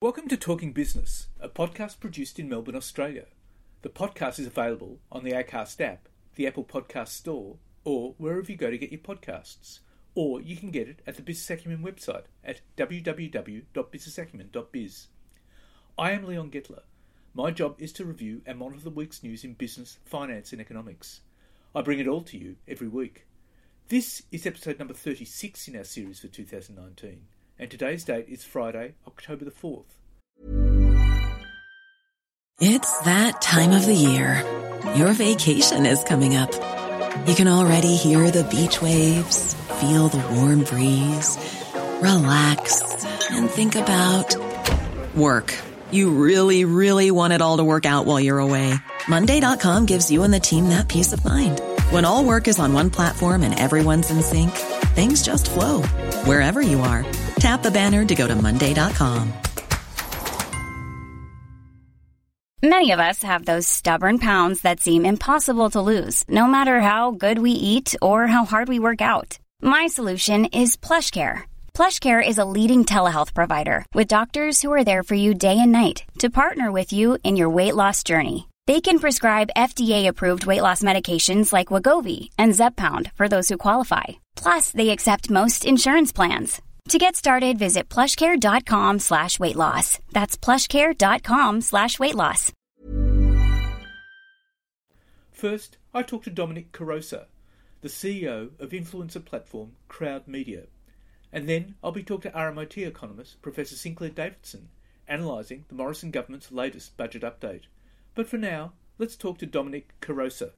Welcome to Talking Business, a podcast produced in Melbourne, Australia. The podcast is available on the Acast app, the Apple Podcast Store, or wherever you go to get your podcasts. Or you can get it at the Business Acumen website at www.businessacumen.biz. I am Leon Gettler. My job is to review and monitor the week's news in business, finance, and economics. I bring it all to you every week. This is episode number 36 in our series for 2019, and today's date is Friday, October the 4th. It's that time of the year. Your vacation is coming up. You can already hear the beach waves, feel the warm breeze, relax, and think about work. You really, really want it all to work out while you're away. Monday.com gives you and the team that peace of mind. When all work is on one platform and everyone's in sync, things just flow wherever you are. Tap the banner to go to Monday.com. Many of us have those stubborn pounds that seem impossible to lose, no matter how good we eat or how hard we work out. My solution is plush PlushCare. PlushCare is a leading telehealth provider with doctors who are there for you day and night to partner with you in your weight loss journey. They can prescribe FDA-approved weight loss medications like Wegovy and Zepbound for those who qualify. Plus, they accept most insurance plans. To get started, visit plushcare.com slash weight loss. That's plushcare.com slash weight loss. First, I talked to Domenic Carosa, the CEO of influencer platform Crowd Media. And then I'll be talking to RMIT economist Professor Sinclair Davidson, analysing the Morrison government's latest budget update. But for now, let's talk to Domenic Carosa.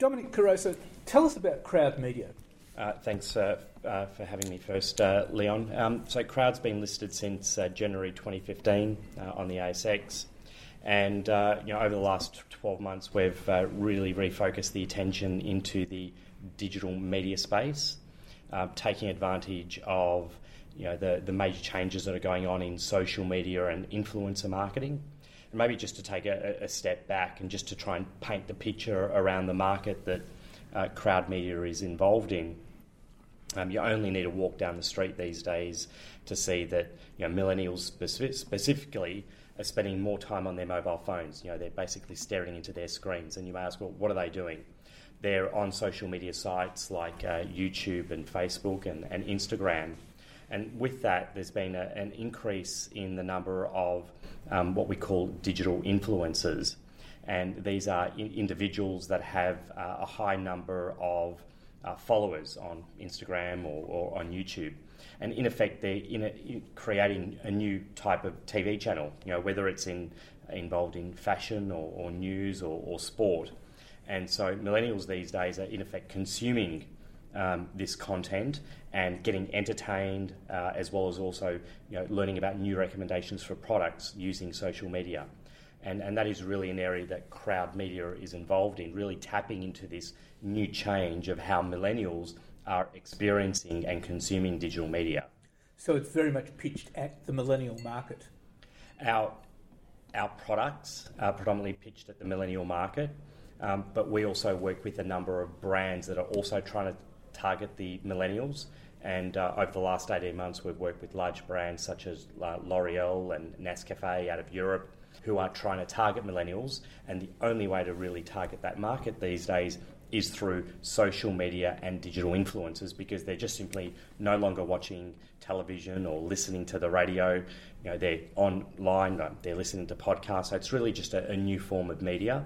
Domenic Carosa, tell us about Crowd Media. Uh, thanks uh, uh, for having me first, uh, Leon. Um, so, Crowd's been listed since uh, January 2015 uh, on the ASX, and you know over the last 12 months, we've really refocused the attention into the digital media space, taking advantage of you know the the major changes that are going on in social media and influencer marketing. And maybe just to take a, a step back and just to try and paint the picture around the market that crowd media is involved in. Um, you only need to walk down the street these days to see that you know, millennials specifically are spending more time on their mobile phones. You know, they're basically staring into their screens, and you may ask, well, what are they doing? They're on social media sites like uh, YouTube and Facebook and, and, Instagram. And with that, there's been a, an increase in the number of um, what we call digital influencers. And these are in- individuals that have uh, a high number of uh, followers on Instagram or, or, on YouTube. And in effect, they're in, a, in creating a new type of TV channel, you know, whether it's in, involved in fashion or, or news or, or, sport. And so millennials these days are in effect consuming um, this content and getting entertained, uh, as well as also you know, learning about new recommendations for products using social media. And, and that is really an area that crowd media is involved in, really tapping into this new change of how millennials are experiencing and consuming digital media. So it's very much pitched at the millennial market. Our, our products are predominantly pitched at the millennial market, um, but we also work with a number of brands that are also trying to target the millennials. And uh, over the last 18 months, we've worked with large brands such as uh, L'Oreal and Nescafe out of Europe who are trying to target millennials. And the only way to really target that market these days is through social media and digital influencers because they're just simply no longer watching television or listening to the radio. You know, they're online, they're listening to podcasts. So it's really just a, a new form of media.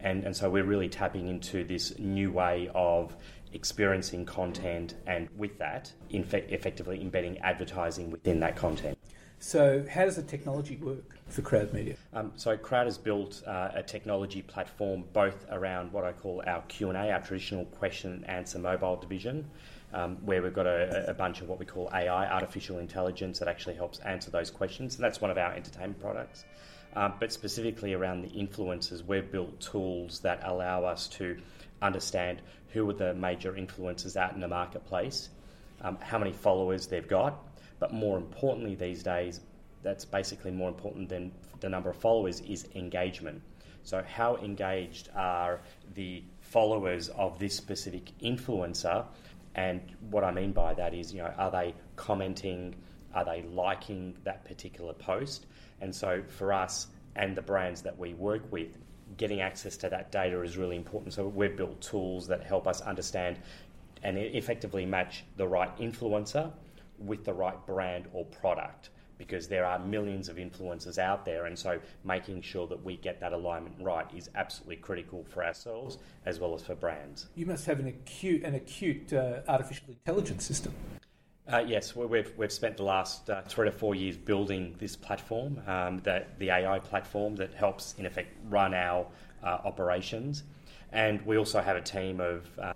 And, and so we're really tapping into this new way of experiencing content and with that, effectively embedding advertising within that content. So, how does the technology work for Crowd Media? Um, so, Crowd has built uh, a technology platform both around what I call our Q and A, our traditional question and answer mobile division, um, where we've got a, a, bunch of what we call AI, artificial intelligence, that actually helps answer those questions. And that's one of our entertainment products. Um, but specifically around the influencers, we've built tools that allow us to understand who are the major influencers out in the marketplace, um, how many followers they've got but more importantly, these days, that's basically more important than the number of followers is engagement. So, how engaged are the followers of this specific influencer? And what I mean by that is, you know, are they commenting? Are they liking that particular post? And so, for us and the brands that we work with, getting access to that data is really important. So, we've built tools that help us understand and effectively match the right influencer with the right brand or product because there are millions of influencers out there, and so making sure that we get that alignment right is absolutely critical for ourselves as well as for brands. You must have an acute an acute uh, artificial intelligence system. Uh, yes, we've, we've spent the last uh, three to four years building this platform, um, that, the AI platform that helps, in effect, run our uh, operations. And we also have a team of uh,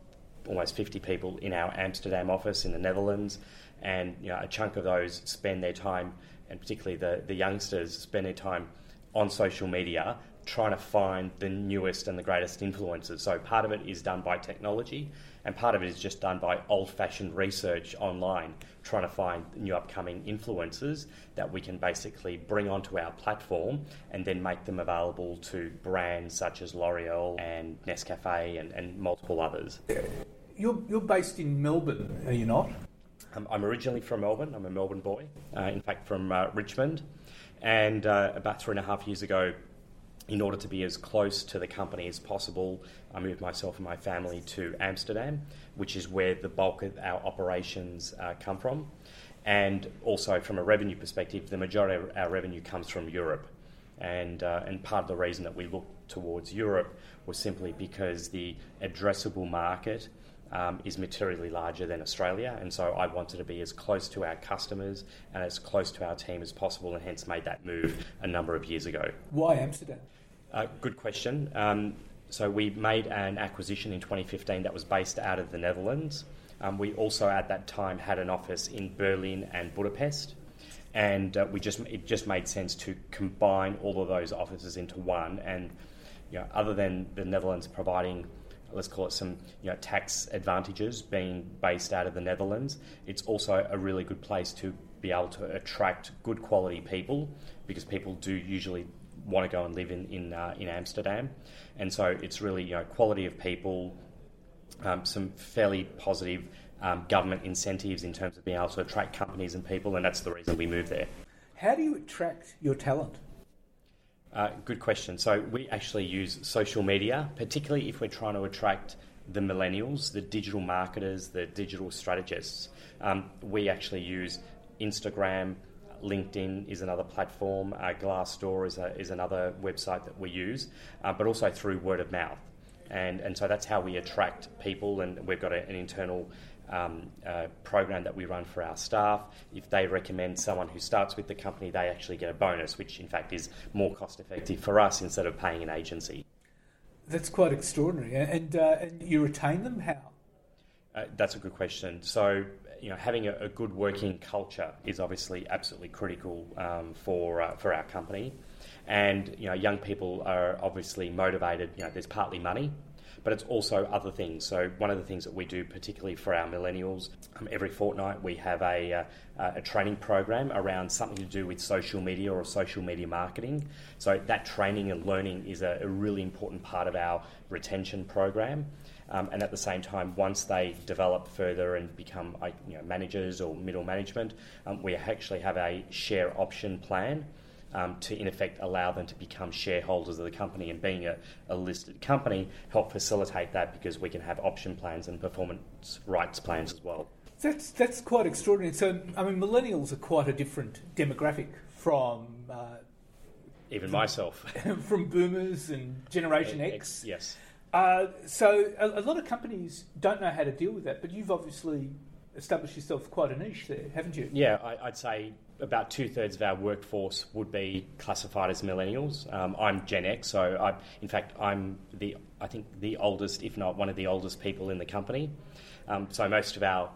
almost 50 people in our Amsterdam office in the Netherlands and you know, a chunk of those spend their time, and particularly the, the youngsters spend their time on social media trying to find the newest and the greatest influencers. So part of it is done by technology, and part of it is just done by old-fashioned research online, trying to find new upcoming influencers that we can basically bring onto our platform and then make them available to brands such as L'Oreal and Nescafe and, and multiple others. You're, you're based in Melbourne, are you not? Um, I'm originally from Melbourne. I'm a Melbourne boy, uh, in fact, from uh, Richmond. And uh, about three and a half years ago, in order to be as close to the company as possible, I moved myself and my family to Amsterdam, which is where the bulk of our operations uh, come from. And also, from a revenue perspective, the majority of our revenue comes from Europe. And, uh, and part of the reason that we looked towards Europe was simply because the addressable market um, is materially larger than Australia, and so I wanted to be as close to our customers and as close to our team as possible, and hence made that move a number of years ago. Why Amsterdam? Uh, good question. Um, so we made an acquisition in 2015 that was based out of the Netherlands. Um, we also at that time had an office in Berlin and Budapest, and uh, we just it just made sense to combine all of those offices into one. And you know, other than the Netherlands providing let's call it some you know, tax advantages being based out of the Netherlands. It's also a really good place to be able to attract good quality people because people do usually want to go and live in in, uh, in Amsterdam, and so it's really you know quality of people, um, some fairly positive um, government incentives in terms of being able to attract companies and people, and that's the reason we moved there. How do you attract your talent? Uh, good question. So we actually use social media, particularly if we're trying to attract the millennials, the digital marketers, the digital strategists. Um, we actually use Instagram, LinkedIn is another platform, uh, Glassdoor is, a, is another website that we use, uh, but also through word of mouth. And, and so that's how we attract people, and we've got a, an internal um, uh, program that we run for our staff. If they recommend someone who starts with the company, they actually get a bonus, which in fact is more cost effective for us instead of paying an agency. That's quite extraordinary. And, uh, and you retain them how? Uh, that's a good question. So, you know, having a, a, good working culture is obviously absolutely critical um, for uh, for our company, and you know, young people are obviously motivated. You know, there's partly money, but it's also other things. So one of the things that we do, particularly for our millennials, um, every fortnight we have a, uh, a training program around something to do with social media or social media marketing. So that training and learning is a, a really important part of our retention program. Um, and at the same time, once they develop further and become you know, managers or middle management, um, we actually have a share option plan um, to, in effect, allow them to become shareholders of the company. And being a, a, listed company, help facilitate that because we can have option plans and performance rights plans as well. That's that's quite extraordinary. So, I mean, millennials are quite a different demographic from. Uh, even myself. from boomers and Generation X. X yes. Uh, so a, a, lot of companies don't know how to deal with that, but you've obviously established yourself quite a niche there, haven't you? Yeah, I, would say about two thirds of our workforce would be classified as millennials. Um, I'm Gen X, so I, in fact, I'm the I think the oldest, if not one of the oldest people in the company. Um, so most of our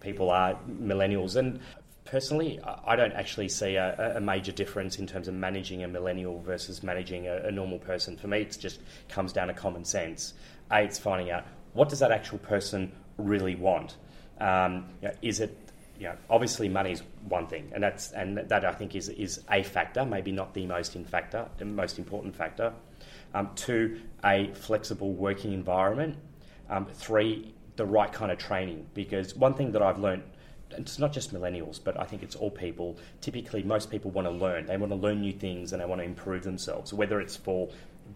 people are millennials, and personally, I don't actually see a, a, major difference in terms of managing a millennial versus managing a, a, normal person. For me, it just comes down to common sense. A, it's finding out what does that actual person really want. Um, you know, is it you know, obviously money is one thing, and that's and that I think is is a factor, maybe not the most in factor, most important factor. Um, two, a flexible working environment. Um, three, the right kind of training, because one thing that I've learned it's not just millennials, but I think it's all people. Typically, most people want to learn. They want to learn new things and they want to improve themselves, whether it's for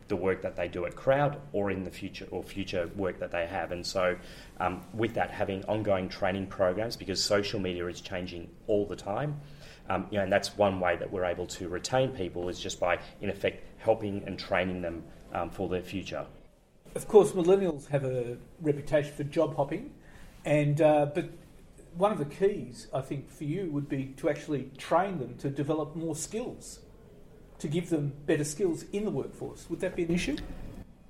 the work that they do at Crowd or in the future or future work that they have. And so, um, with that, having ongoing training programs because social media is changing all the time. Um, you know, and that's one way that we're able to retain people is just by, in effect, helping and training them um, for their future. Of course, millennials have a reputation for job hopping, and uh, but one of the keys, I think, for you would be to actually train them to develop more skills, to give them better skills in the workforce. Would that be an issue?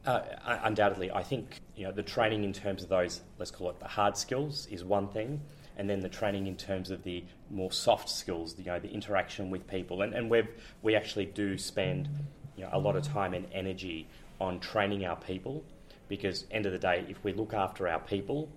Uh, undoubtedly, I think you know the training in terms of those, let's call it the hard skills, is one thing, and then the training in terms of the more soft skills, you know, the interaction with people, and and we we actually do spend you know a lot of time and energy on training our people, because end of the day, if we look after our people,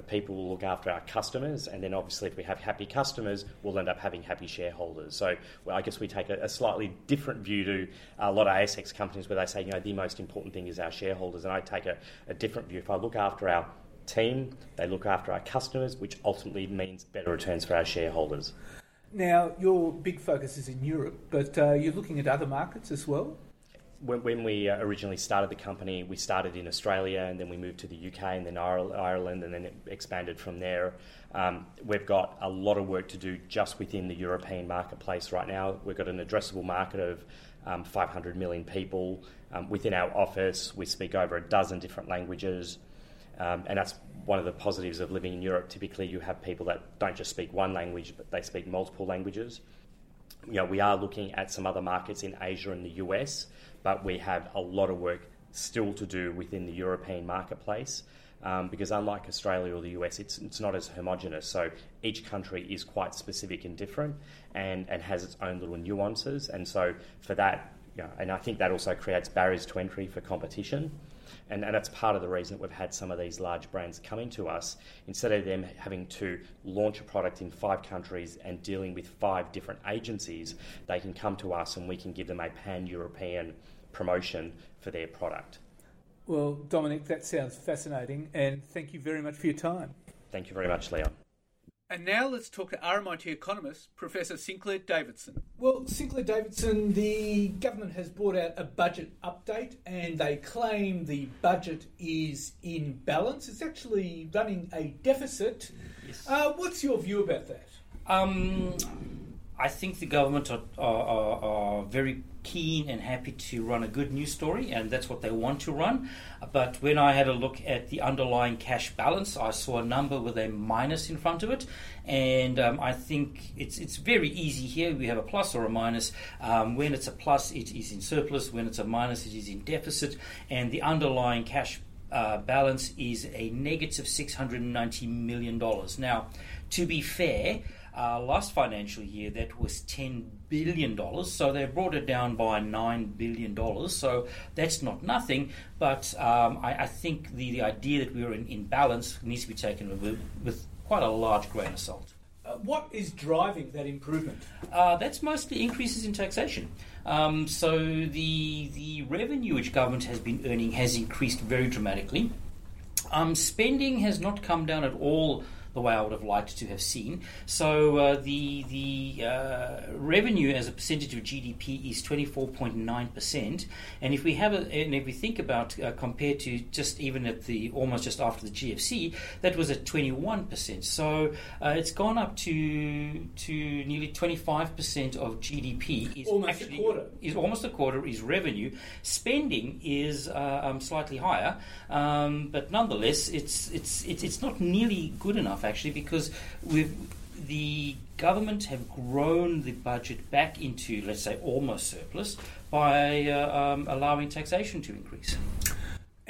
the people will look after our customers, and then obviously, if we have happy customers, we'll end up having happy shareholders. So, well, I guess we take a, a, slightly different view to a lot of ASX companies where they say, you know, the most important thing is our shareholders, and I take a, a different view. If I look after our team, they look after our customers, which ultimately means better returns for our shareholders. Now, your big focus is in Europe, but uh, you're looking at other markets as well? When, when we uh, originally started the company, we started in Australia and then we moved to the UK and then Ireland and then it expanded from there. Um, we've got a lot of work to do just within the European marketplace right now. We've got an addressable market of um, 500 million people. Um, within our office, we speak over a dozen different languages. Um, and that's one of the positives of living in Europe. Typically, you have people that don't just speak one language, but they speak multiple languages. You know, we are looking at some other markets in Asia and the US but we have a lot of work still to do within the European marketplace. Um, because unlike Australia or the US, it's, it's not as homogenous. So each country is quite specific and different and, and has its own little nuances. And so for that, you know, and I think that also creates barriers to entry for competition. And, and that's part of the reason that we've had some of these large brands coming to us. Instead of them having to launch a product in five countries and dealing with five different agencies, they can come to us and we can give them a pan European promotion for their product. Well, Domenic, that sounds fascinating, and thank you very much for your time. Thank you very much, Leon. And now let's talk to RMIT economist Professor Sinclair Davidson. Well, Sinclair Davidson, the government has brought out a budget update and they claim the budget is in balance. It's actually running a deficit. Yes. Uh, what's your view about that? Um, I think the government are, are, are, are, very keen and happy to run a good news story, and that's what they want to run. But when I had a look at the underlying cash balance, I saw a number with a minus in front of it, and um, I think it's it's very easy here. We have a plus or a minus. Um, when it's a plus, it is in surplus. When it's a minus, it is in deficit, and the underlying cash uh, balance is a negative $690 million. Now, to be fair, uh, last financial year, that was $10 billion. So they brought it down by $9 billion. So that's not nothing. But um, I, I, think the, the idea that we're in, in balance needs to be taken with, with quite a large grain of salt. Uh, what is driving that improvement? Uh, that's mostly increases in taxation. Um, so the the revenue which government has been earning has increased very dramatically. Um, spending has not come down at all the way I would have liked to have seen. So uh, the the uh, revenue as a percentage of GDP is 24.9 percent, and if we have a, and if we think about uh, compared to just even at the almost just after the GFC, that was at 21 percent. So uh, it's gone up to to nearly 25 percent of GDP is Almost a quarter. is almost a quarter is revenue. Spending is uh, um, slightly higher, um, but nonetheless, it's, it's it's it's not nearly good enough actually because we've the government have grown the budget back into let's say almost surplus by uh, um, allowing taxation to increase.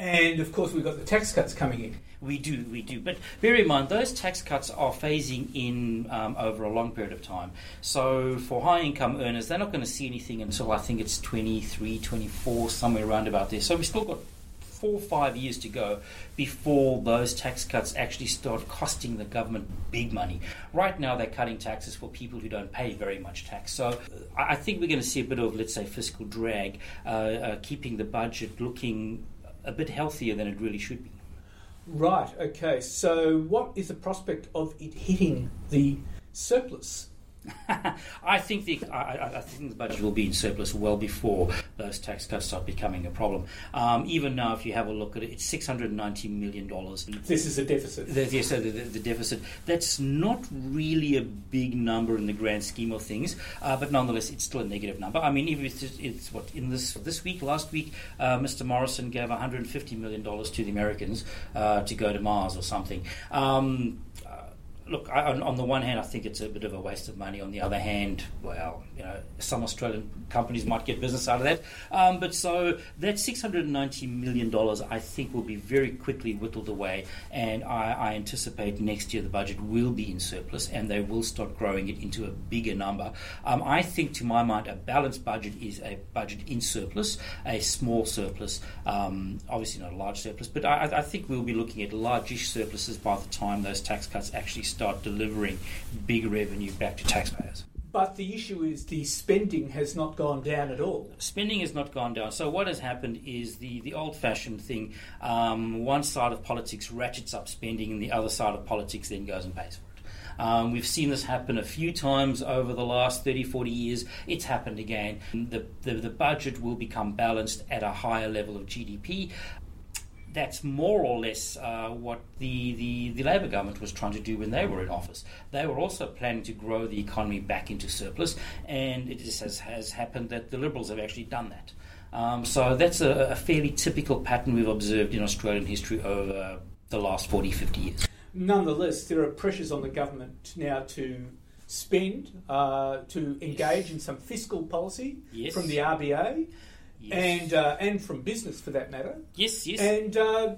And of course, we've got the tax cuts coming in. We do, we do. But bear in mind, those tax cuts are phasing in um, over a long period of time. So for high income earners, they're not going to see anything until I think it's 23, 24, somewhere around about there. So we've still got four or five years to go before those tax cuts actually start costing the government big money. Right now, they're cutting taxes for people who don't pay very much tax. So uh, I I think we're going to see a bit of, let's say, fiscal drag, uh, uh, keeping the budget looking a bit healthier than it really should be. Right, okay. So, what is the prospect of it hitting the surplus? I think the I, I- think the budget will be in surplus well before those tax cuts start becoming a problem. Um, even now, if you have a look at it, it's six hundred ninety million dollars. This is a deficit. The, yes, so the, the, the deficit. That's not really a big number in the grand scheme of things, uh, but nonetheless, it's still a negative number. I mean, even if it's, it's what in this this week, last week, uh, Mr. Morrison gave 150 million dollars to the Americans uh, to go to Mars or something. Um, Look, I, on, on the one hand, I think it's a bit of a waste of money. On the other hand, well, you know, some Australian companies might get business out of that. Um, but so that six hundred and ninety million dollars, I think, will be very quickly whittled away, and I, I anticipate next year the budget will be in surplus, and they will start growing it into a bigger number. Um, I think, to my mind, a balanced budget is a budget in surplus, a small surplus, um, obviously not a large surplus, but I, I think we'll be looking at largish surpluses by the time those tax cuts actually start delivering big revenue back to taxpayers. But the issue is the spending has not gone down at all. Spending has not gone down. So what has happened is the, the old-fashioned thing. Um, one side of politics ratchets up spending, and the other side of politics then goes and pays for it. Um, we've seen this happen a few times over the last 30, 40 years. It's happened again. The, the, the budget will become balanced at a higher level of GDP that's more or less uh, what the, the, the Labor government was trying to do when they were in office. They were also planning to grow the economy back into surplus, and it just has, has happened that the Liberals have actually done that. Um, so that's a, a fairly typical pattern we've observed in Australian history over the last 40, 50 years. Nonetheless, there are pressures on the government now to spend, uh, to engage in some fiscal policy Yes. from the RBA Yes. and uh, and from business for that matter. Yes, yes. And uh,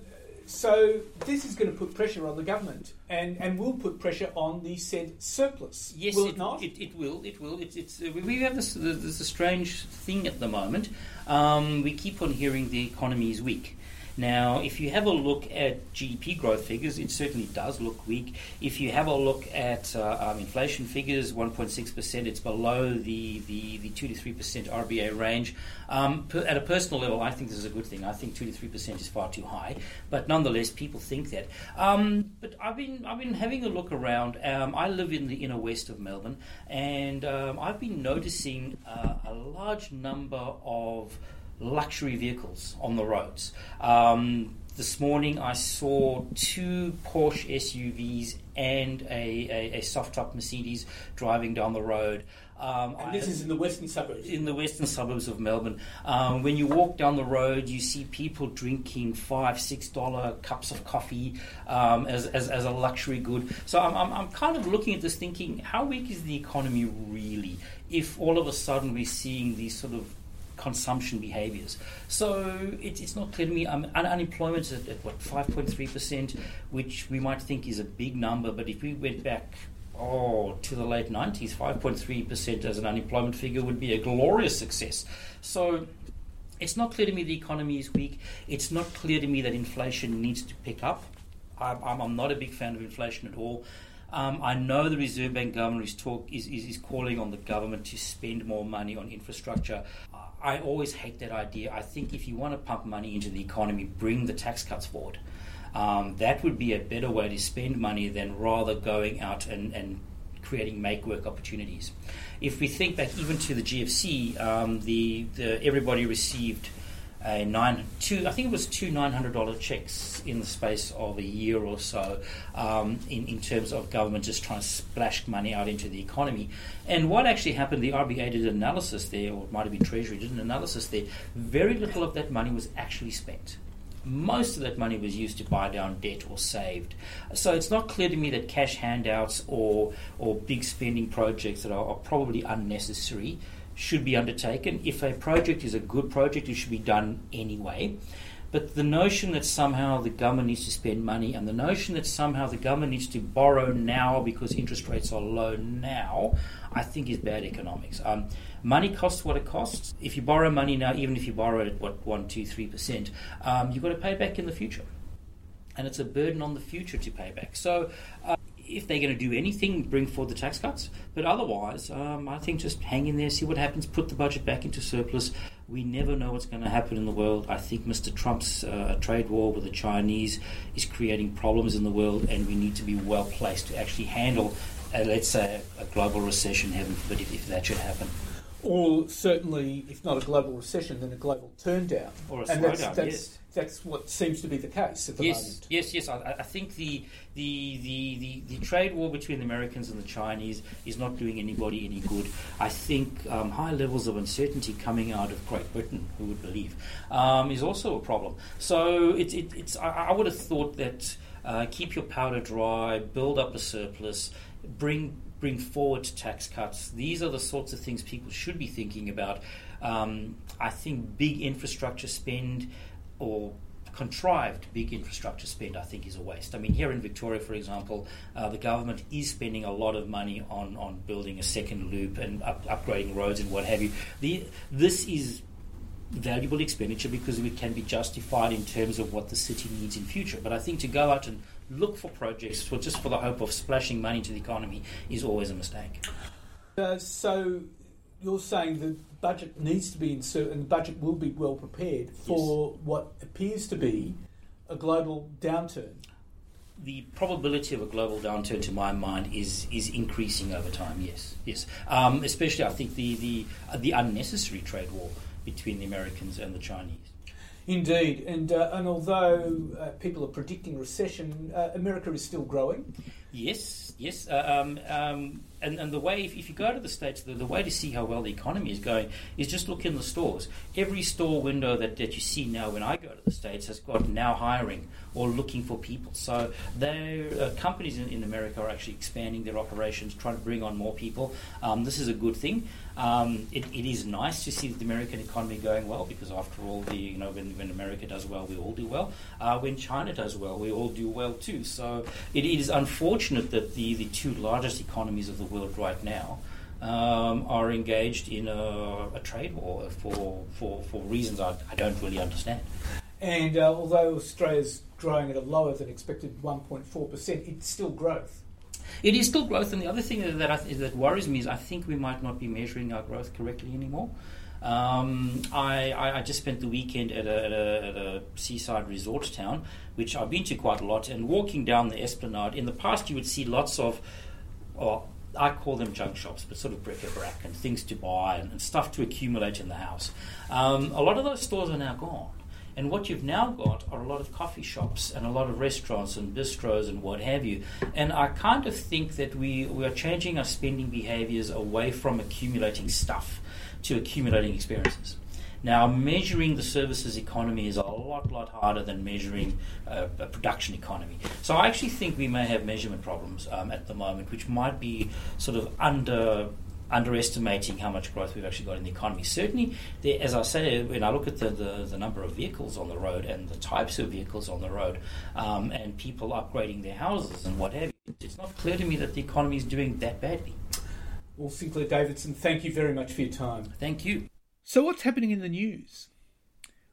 so this is going to put pressure on the government and, and will put pressure on the said surplus. Yes, will it, it, not? It, it will. It will. It's, it's, uh, we- we have this, this a strange thing at the moment. Um, we keep on hearing the economy is weak. Now, if you have a look at GDP growth figures, it certainly does look weak. If you have a look at uh, um, inflation figures, 1.6%, it's below the, the, the 2 to 3% RBA range. Um, per, at a personal level, I think this is a good thing. I think 2 to 3% is far too high, but nonetheless, people think that. Um, but I've been, I've been having a look around. Um, I live in the inner west of Melbourne, and um, I've been noticing uh, a large number of luxury vehicles on the roads. Um, this morning I saw two Porsche SUVs and a, a, a soft top Mercedes driving down the road. Um, and I- this is in the western suburbs. in the western suburbs of Melbourne. Um, when you walk down the road, you see people drinking five, six dollar cups of coffee um, as, as, as a luxury good. So I'm, I'm, I'm kind of looking at this thinking, how weak is the economy really if all of a sudden we're seeing these sort of consumption behaviors. So it, it's not clear to me. Um, un- unemployment is at, at what 5.3%, which we might think is a big number, but if we went back oh to the late 90s, 5.3% as an unemployment figure would be a glorious success. So it's not clear to me the economy is weak. It's not clear to me that inflation needs to pick up. I'm, I'm, not a big fan of inflation at all. Um, I know the Reserve Bank governor is, talk, is, is, is calling on the government to spend more money on infrastructure. I always hate that idea. I think if you want to pump money into the economy, bring the tax cuts forward. Um, that would be a better way to spend money than rather going out and, and creating make work opportunities. If we think back even to the GFC, um, the, the everybody received a nine two I think it was two nine hundred dollar checks in the space of a year or so um, in in terms of government just trying to splash money out into the economy. And what actually happened? The RBA did an analysis there, or it might have been Treasury did an analysis there. Very little of that money was actually spent. Most of that money was used to buy down debt or saved. So it's not clear to me that cash handouts or or big spending projects that are, are probably unnecessary should be undertaken. If a project is a good project, it should be done anyway. But the notion that somehow the government needs to spend money and the notion that somehow the government needs to borrow now because interest rates are low now, I think is bad economics. Um, money costs what it costs. If you borrow money now, even if you borrow it at what one, two, three percent, um, you've got to pay back in the future, and it's a burden on the future to pay back. So. Uh, if they're going to do anything, bring forward the tax cuts. But otherwise, um, I think just hang in there, see what happens, put the budget back into surplus. We never know what's going to happen in the world. I think Mr. Trump's uh, trade war with the Chinese is creating problems in the world, and we need to be well placed to actually handle, uh, let's say, a global recession, heaven forbid, if, if that should happen or certainly, if not a global recession, then a global turndown. Or a and slowdown, that's, that's, yes. that's what seems to be the case at the yes, moment. Yes, yes, I, I think the, the, the, the, the trade war between the Americans and the Chinese is not doing anybody any good. I think um, high levels of uncertainty coming out of Great Britain, who would believe, um, is also a problem. So it, it, it's, I, I would have thought that uh, keep your powder dry, build up a surplus, bring bring forward tax cuts. These are the sorts of things people should be thinking about. Um, I think big infrastructure spend or contrived big infrastructure spend, I think, is a waste. I mean, here in Victoria, for example, uh, the government is spending a lot of money on, on building a second loop and up, upgrading roads and what have you. The, this is valuable expenditure because it can be justified in terms of what the city needs in future. But I think to go out and look for projects for just for the hope of splashing money into the economy is always a mistake. Uh, so you're saying the budget needs to be inserted, and the budget will be well prepared for Yes. what appears to be a global downturn. The probability of a global downturn, to my mind, is is increasing over time. Yes, yes. Um, especially, I think the the uh, the unnecessary trade war between the Americans and the Chinese. Indeed, and uh, and although uh, people are predicting recession, uh, America is still growing. Yes, yes. Uh, um, um, and, and the way, if, if you go to the States, the, the way to see how well the economy is going is just look in the stores. Every store window that, that you see now when I go to the States has got now hiring or looking for people. So uh, companies in, in America are actually expanding their operations, trying to bring on more people. Um, this is a good thing. Um, it, it is nice to see the American economy going well because, after all, the you know when, when America does well, we all do well. Uh, when China does well, we all do well too. So it, it is unfortunate that the, the two largest economies of the world right now um, are engaged in a, a trade war for for, for reasons I, I don't really understand. And uh, although Australia's growing at a lower than expected 1.4%, it's still growth. It is still growth, and the other thing that I th- that worries me is I think we might not be measuring our growth correctly anymore. Um, I, I, I just spent the weekend at a, at, a, at a seaside resort town, which I've been to quite a lot, and walking down the esplanade. In the past, you would see lots of, or I call them junk shops, but sort of bric-a-brac and things to buy and, and stuff to accumulate in the house. Um, a lot of those stores are now gone. And what you've now got are a lot of coffee shops and a lot of restaurants and bistros and what have you. And I kind of think that we, we are changing our spending behaviors away from accumulating stuff to accumulating experiences. Now, measuring the services economy is a lot, lot harder than measuring uh, a production economy. So I actually think we may have measurement problems um, at the moment, which might be sort of under underestimating how much growth we've actually got in the economy. Certainly, there, as I say, when I look at the, the, the, number of vehicles on the road and the types of vehicles on the road um, and people upgrading their houses and what have you, it's not clear to me that the economy is doing that badly. Well, Sinclair Davidson, thank you very much for your time. Thank you. So, what's happening in the news?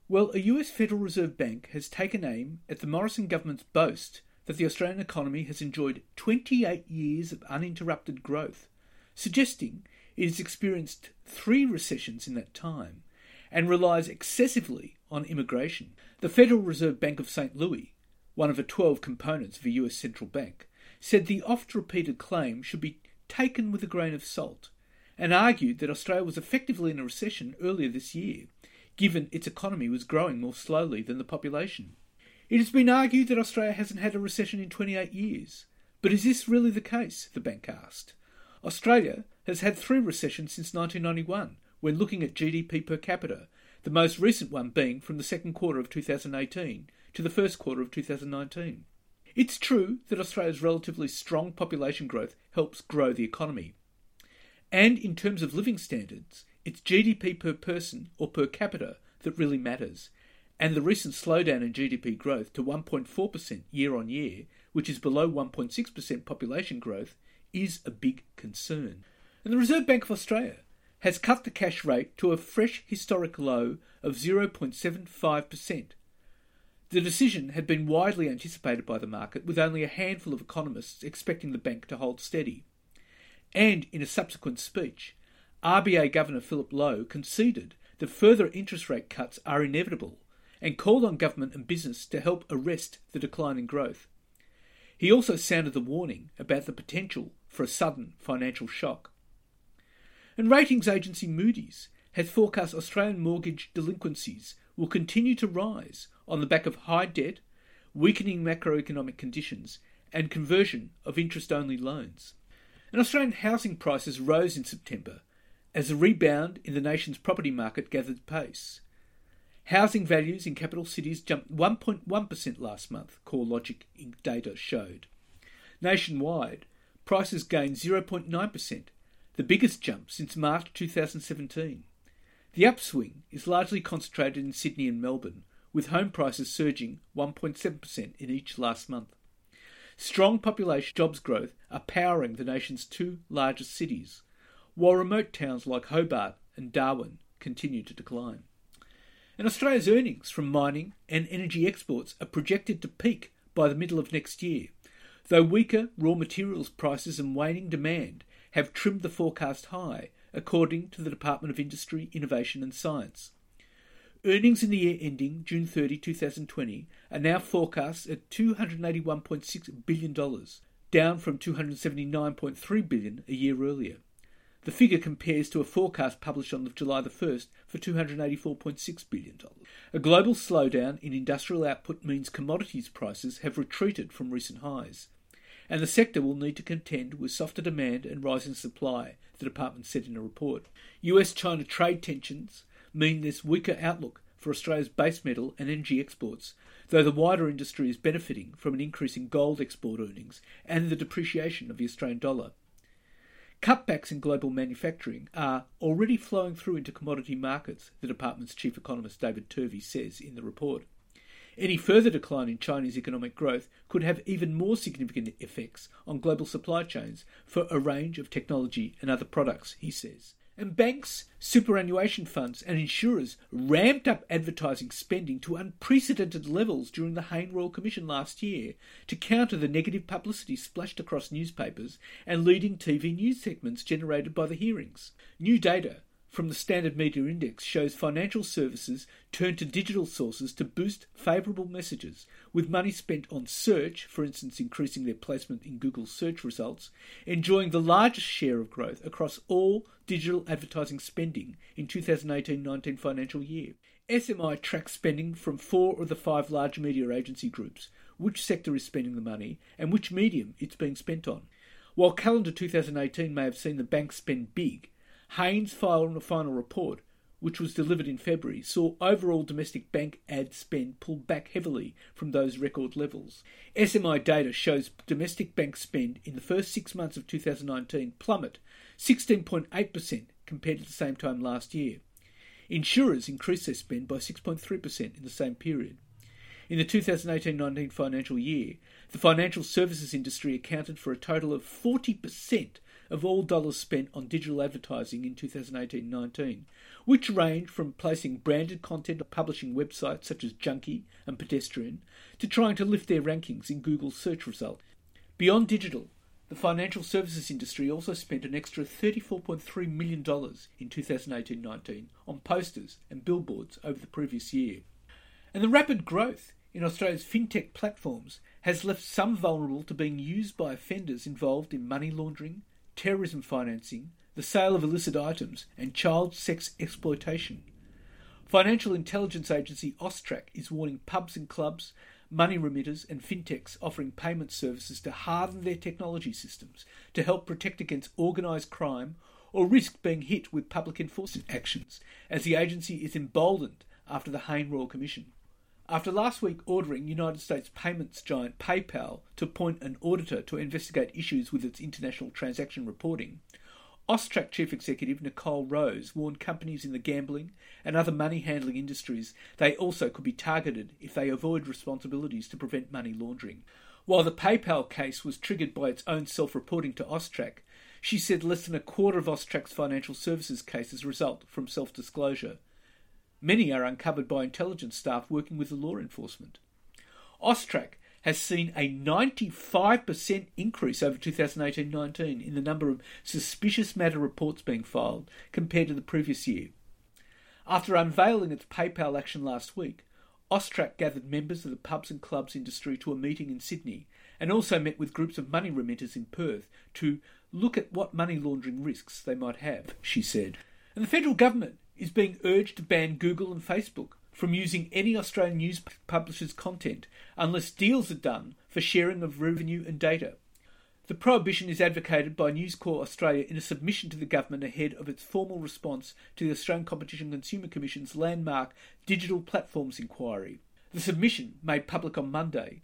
Well, a US Federal Reserve Bank has taken aim at the Morrison government's boast that the Australian economy has enjoyed 28 years of uninterrupted growth, suggesting it has experienced three recessions in that time and relies excessively on immigration. The Federal Reserve Bank of St. Louis one of the 12 components of a US central bank, said the oft repeated claim should be taken with a grain of salt and argued that Australia was effectively in a recession earlier this year, given its economy was growing more slowly than the population. It has been argued that Australia hasn't had a recession in 28 years. But is this really the case? The bank asked. Australia has had three recessions since 1991 when looking at GDP per capita, the most recent one being from the second quarter of 2018 to the first quarter of 2019. It's true that Australia's relatively strong population growth helps grow the economy. And in terms of living standards, it's GDP per person or per capita that really matters. And the recent slowdown in GDP growth to 1.4% year on year, which is below 1.6% population growth, is a big concern. And the Reserve Bank of Australia has cut the cash rate to a fresh historic low of 0.75%. The decision had been widely anticipated by the market, with only a handful of economists expecting the bank to hold steady. And in a subsequent speech, RBA Governor Philip Lowe conceded that further interest rate cuts are inevitable and called on government and business to help arrest the decline in growth. He also sounded the warning about the potential for a sudden financial shock. And ratings agency Moody's has forecast Australian mortgage delinquencies will continue to rise on the back of high debt, weakening macroeconomic conditions, and conversion of interest only loans. And Australian housing prices rose in September as a rebound in the nation's property market gathered pace. Housing values in capital cities jumped 1.1% last month, CoreLogic Inc. data showed. Nationwide, prices gained 0.9%, the biggest jump since March 2017. The upswing is largely concentrated in Sydney and Melbourne, with home prices surging 1.7% in each last month. Strong population jobs growth are powering the nation's two largest cities, while remote towns like Hobart and Darwin continue to decline. And Australia's earnings from mining and energy exports are projected to peak by the middle of next year, though weaker raw materials prices and waning demand have trimmed the forecast high, according to the Department of Industry, Innovation and Science. Earnings in the year ending June 30, 2020 are now forecast at $281.6 billion, down from 279.3 billion a year earlier. The figure compares to a forecast published on July the 1st for $284.6 billion. A global slowdown in industrial output means commodities prices have retreated from recent highs, and the sector will need to contend with softer demand and rising supply, the department said in a report. US China trade tensions mean this weaker outlook for Australia's base metal and energy exports, though the wider industry is benefiting from an increase in gold export earnings and the depreciation of the Australian dollar. Cutbacks in global manufacturing are already flowing through into commodity markets, the department's chief economist David Turvey says in the report. Any further decline in Chinese economic growth could have even more significant effects on global supply chains for a range of technology and other products, he says. And banks, superannuation funds, and insurers ramped up advertising spending to unprecedented levels during the Hayne Royal Commission last year to counter the negative publicity splashed across newspapers and leading TV news segments generated by the hearings. New data from the Standard Media Index shows financial services turn to digital sources to boost favourable messages, with money spent on search, for instance, increasing their placement in Google search results, enjoying the largest share of growth across all digital advertising spending in 2018 19 financial year. SMI tracks spending from four of the five large media agency groups, which sector is spending the money, and which medium it's being spent on. While calendar 2018 may have seen the bank spend big, Hayne's final, final report, which was delivered in February, saw overall domestic bank ad spend pull back heavily from those record levels. SMI data shows domestic bank spend in the first six months of 2019 plummet 16.8% compared to the same time last year. Insurers increased their spend by 6.3% in the same period. In the 2018 19 financial year, the financial services industry accounted for a total of 40% of all dollars spent on digital advertising in 2018 19, which ranged from placing branded content on publishing websites such as Junkee and Pedestrian to trying to lift their rankings in Google's search result. Beyond digital, the financial services industry also spent an extra $34.3 million in 2018 19 on posters and billboards over the previous year. And the rapid growth in Australia's fintech platforms has left some vulnerable to being used by offenders involved in money laundering, terrorism financing, the sale of illicit items, and child sex exploitation. Financial intelligence agency Austrac is warning pubs and clubs, money remitters, and fintechs offering payment services to harden their technology systems to help protect against organised crime or risk being hit with public enforcement actions, as the agency is emboldened after the Hayne Royal Commission. After last week ordering United States payments giant PayPal to appoint an auditor to investigate issues with its international transaction reporting, Austrac Chief Executive Nicole Rose warned companies in the gambling and other money handling industries they also could be targeted if they avoid responsibilities to prevent money laundering. While the PayPal case was triggered by its own self reporting to Austrac, she said less than a quarter of Austrac's financial services cases result from self disclosure. Many are uncovered by intelligence staff working with the law enforcement. Austrac has seen a 95% increase over 2018 19 in the number of suspicious matter reports being filed compared to the previous year. After unveiling its PayPal action last week, Austrac gathered members of the pubs and clubs industry to a meeting in Sydney and also met with groups of money remitters in Perth to look at what money laundering risks they might have, she said. And the federal government is being urged to ban Google and Facebook from using any Australian news publisher's content unless deals are done for sharing of revenue and data. The prohibition is advocated by News Corp Australia in a submission to the government ahead of its formal response to the Australian Competition Consumer Commission's landmark Digital Platforms Inquiry. The submission, made public on Monday,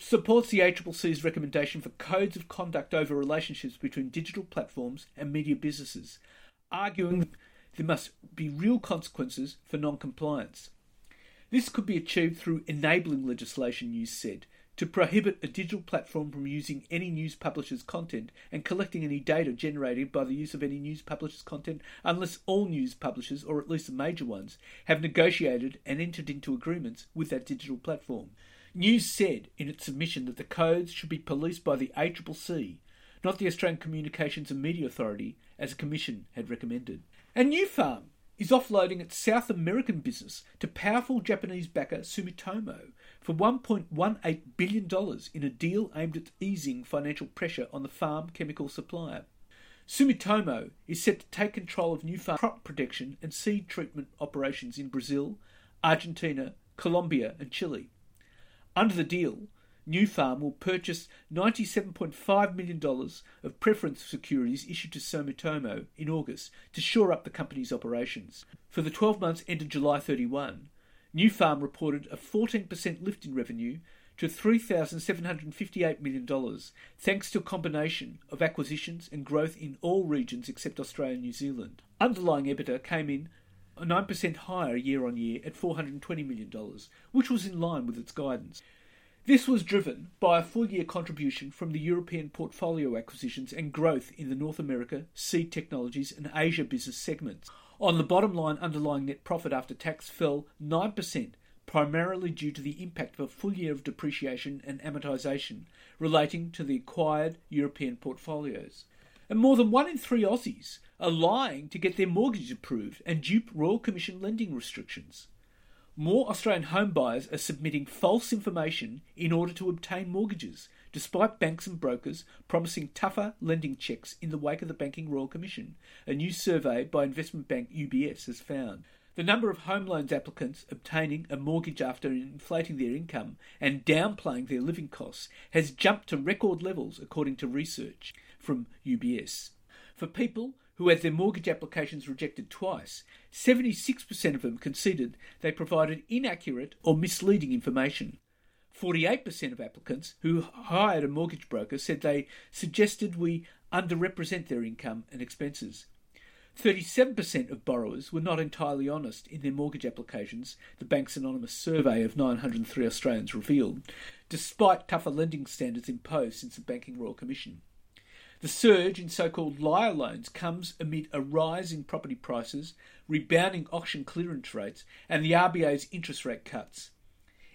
supports the ACCC's recommendation for codes of conduct over relationships between digital platforms and media businesses, arguing there must be real consequences for non compliance. This could be achieved through enabling legislation, News said, to prohibit a digital platform from using any news publisher's content and collecting any data generated by the use of any news publisher's content unless all news publishers, or at least the major ones, have negotiated and entered into agreements with that digital platform. News said in its submission that the codes should be policed by the ACCC, not the Australian Communications and Media Authority, as a commission had recommended. And farm is offloading its South American business to powerful Japanese backer Sumitomo for $1.18 billion in a deal aimed at easing financial pressure on the farm chemical supplier. Sumitomo is set to take control of Nufarm crop protection and seed treatment operations in Brazil, Argentina, Colombia, and Chile. Under the deal, Nufarm will purchase $97.5 million of preference securities issued to Sumitomo in August to shore up the company's operations. For the 12 months ended July 31, Nufarm reported a 14% lift in revenue to $3,758 million, thanks to a combination of acquisitions and growth in all regions except Australia and New Zealand. Underlying EBITDA came in 9% higher year on year at $420 million, which was in line with its guidance. This was driven by a full year contribution from the European portfolio acquisitions and growth in the North America, Seed Technologies, and Asia business segments. On the bottom line, underlying net profit after tax fell 9%, primarily due to the impact of a full year of depreciation and amortisation relating to the acquired European portfolios. And more than one in three Aussies are lying to get their mortgage approved and dupe Royal Commission lending restrictions. More Australian home buyers are submitting false information in order to obtain mortgages, despite banks and brokers promising tougher lending checks in the wake of the Banking Royal Commission, a new survey by investment bank UBS has found. The number of home loans applicants obtaining a mortgage after inflating their income and downplaying their living costs has jumped to record levels, according to research from UBS. For people who had their mortgage applications rejected twice, 76% of them conceded they provided inaccurate or misleading information. 48% of applicants who hired a mortgage broker said they suggested we underrepresent their income and expenses. 37% of borrowers were not entirely honest in their mortgage applications, the bank's anonymous survey of 903 Australians revealed, despite tougher lending standards imposed since the Banking Royal Commission. The surge in so called liar loans comes amid a rise in property prices, rebounding auction clearance rates, and the RBA's interest rate cuts.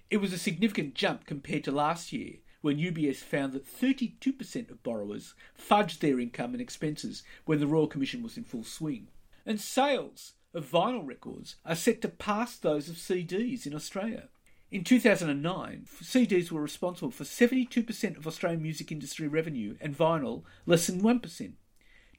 It was a significant jump compared to last year, when UBS found that 32% of borrowers fudged their income and expenses when the Royal Commission was in full swing. And sales of vinyl records are set to pass those of CDs in Australia. In 2009, CDs were responsible for 72% of Australian music industry revenue and vinyl less than 1%.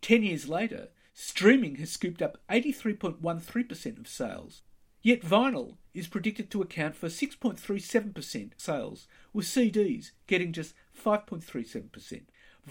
Ten years later, streaming has scooped up 83.13% of sales. Yet vinyl is predicted to account for 6.37% sales, with CDs getting just 5.37%.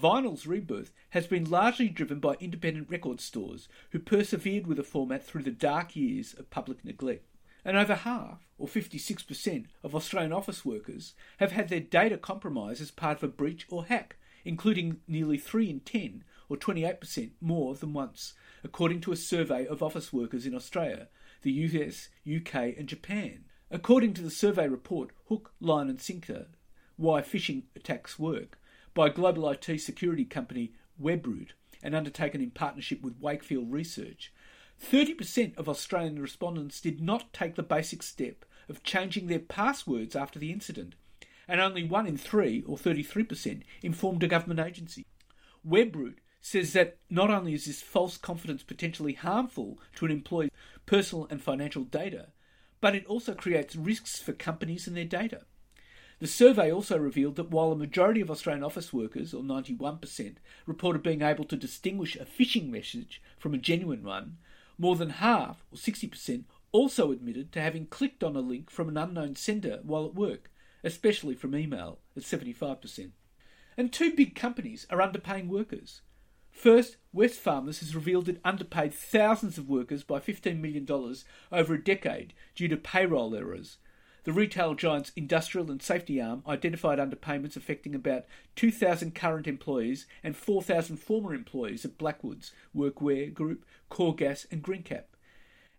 Vinyl's rebirth has been largely driven by independent record stores who persevered with the format through the dark years of public neglect. And over half, or 56%, of Australian office workers have had their data compromised as part of a breach or hack, including nearly 3 in 10, or 28% more than once, according to a survey of office workers in Australia, the US, UK, and Japan. According to the survey report Hook, Line and Sinker Why Phishing Attacks Work by global IT security company Webroot and undertaken in partnership with Wakefield Research, 30% of Australian respondents did not take the basic step of changing their passwords after the incident, and only one in three, or 33%, informed a government agency. Webroot says that not only is this false confidence potentially harmful to an employee's personal and financial data, but it also creates risks for companies and their data. The survey also revealed that while a majority of Australian office workers, or 91%, reported being able to distinguish a phishing message from a genuine one, more than half, or 60%, also admitted to having clicked on a link from an unknown sender while at work, especially from email, at 75%. And two big companies are underpaying workers. First, Wesfarmers has revealed it underpaid thousands of workers by $15 million over a decade due to payroll errors. The retail giant's industrial and safety arm identified underpayments affecting about 2,000 current employees and 4,000 former employees at Blackwoods, Workwear Group, Coregas, and Greencap.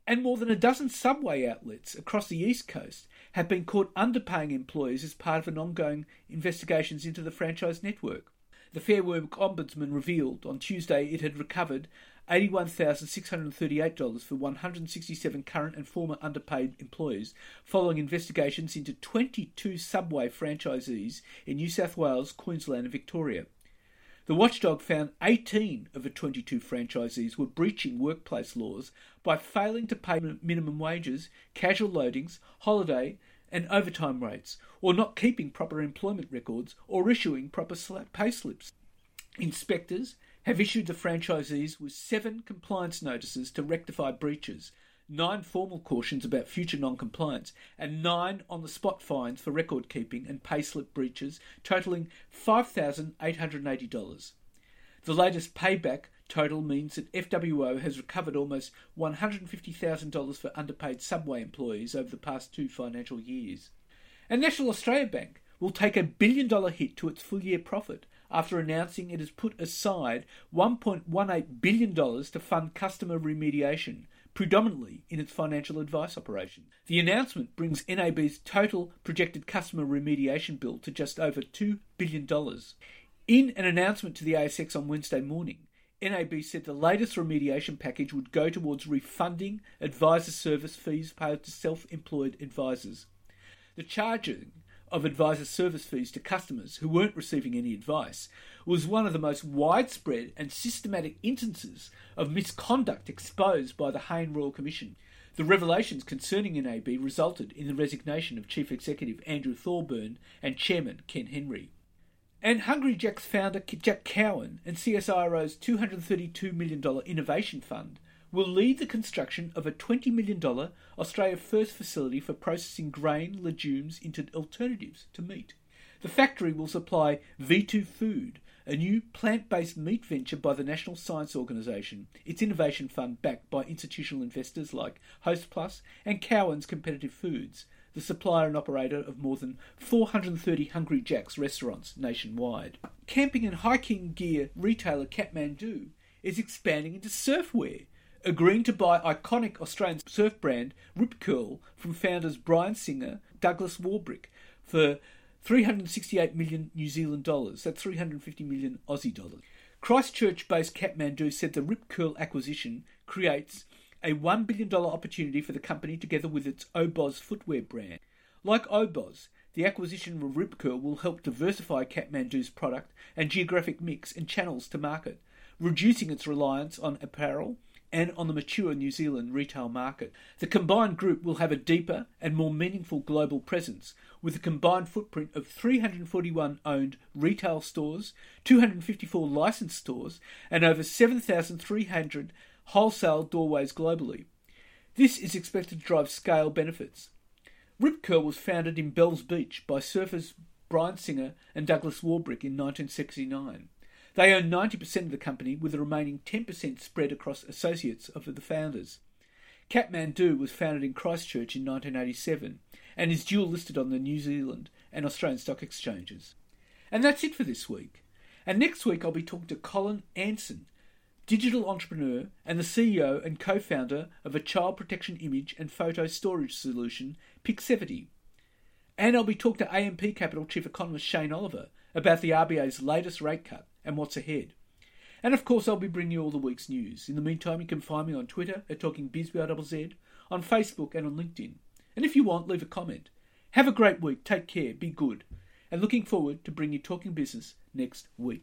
And more than a dozen subway outlets across the East Coast have been caught underpaying employees as part of an ongoing investigations into the franchise network. The Fair Work Ombudsman revealed on Tuesday it had recovered $81,638 for 167 current and former underpaid employees following investigations into 22 Subway franchisees in New South Wales, Queensland, and Victoria. The watchdog found 18 of the 22 franchisees were breaching workplace laws by failing to pay minimum wages, casual loadings, holiday, and overtime rates, or not keeping proper employment records or issuing proper pay slips. Inspectors have issued the franchisees with seven compliance notices to rectify breaches, nine formal cautions about future non compliance, and nine on the spot fines for record keeping and payslip breaches, totaling $5,880. The latest payback total means that FWO has recovered almost $150,000 for underpaid subway employees over the past two financial years. And National Australia Bank will take a billion dollar hit to its full year profit after announcing it has put aside $1.18 billion to fund customer remediation, predominantly in its financial advice operation. The announcement brings NAB's total projected customer remediation bill to just over $2 billion. In an announcement to the ASX on Wednesday morning, NAB said the latest remediation package would go towards refunding advisor service fees paid to self employed advisors. The charging of advisor service fees to customers who weren't receiving any advice was one of the most widespread and systematic instances of misconduct exposed by the Hayne Royal Commission. The revelations concerning NAB resulted in the resignation of Chief Executive Andrew Thorburn and Chairman Ken Henry. And Hungry Jack's founder Jack Cowan and CSIRO's $232 million innovation fund will lead the construction of a $20 million Australia First facility for processing grain, legumes into alternatives to meat. The factory will supply V2 Food, a new plant based meat venture by the National Science Organisation, its innovation fund backed by institutional investors like Hostplus and Cowan's Competitive Foods, the supplier and operator of more than 430 Hungry Jack's restaurants nationwide. Camping and hiking gear retailer Kathmandu is expanding into surfwear agreeing to buy iconic Australian surf brand Rip Curl from founders Brian Singer, Douglas Warbrick for 368 million New Zealand dollars. That's 350 million Aussie dollars. Christchurch-based Kathmandu said the Rip Curl acquisition creates a $1 billion opportunity for the company together with its Oboz footwear brand. Like Oboz, the acquisition of Rip Curl will help diversify Kathmandu's product and geographic mix and channels to market, reducing its reliance on apparel and on the mature New Zealand retail market. The combined group will have a deeper and more meaningful global presence, with a combined footprint of 341 owned retail stores, 254 licensed stores, and over 7,300 wholesale doorways globally. This is expected to drive scale benefits. Rip Curl was founded in Bells Beach by surfers Brian Singer and Douglas Warbrick in 1969. They own 90% of the company, with the remaining 10% spread across associates of the founders. Kathmandu was founded in Christchurch in 1987 and is dual listed on the New Zealand and Australian stock exchanges. And that's it for this week. And next week I'll be talking to Colin Anson, digital entrepreneur and the CEO and co founder of a child protection image and photo storage solution, Pixevity. And I'll be talking to AMP Capital Chief Economist Shane Oliver about the RBA's latest rate cut and what's ahead. And of course, I'll be bringing you all the week's news. In the meantime, you can find me on Twitter at TalkingBizBRZZ, on Facebook and on LinkedIn. And if you want, leave a comment. Have a great week. Take care. Be good. And looking forward to bringing you Talking Business next week.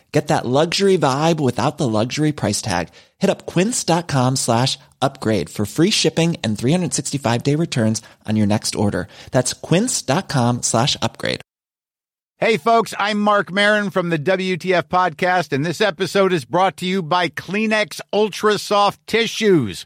Get that luxury vibe without the luxury price tag. Hit up quince.com slash upgrade for free shipping and 365 day returns on your next order. That's quince.com slash upgrade. Hey folks, I'm Marc Maron from the WTF podcast and this episode is brought to you by Kleenex Ultra Soft Tissues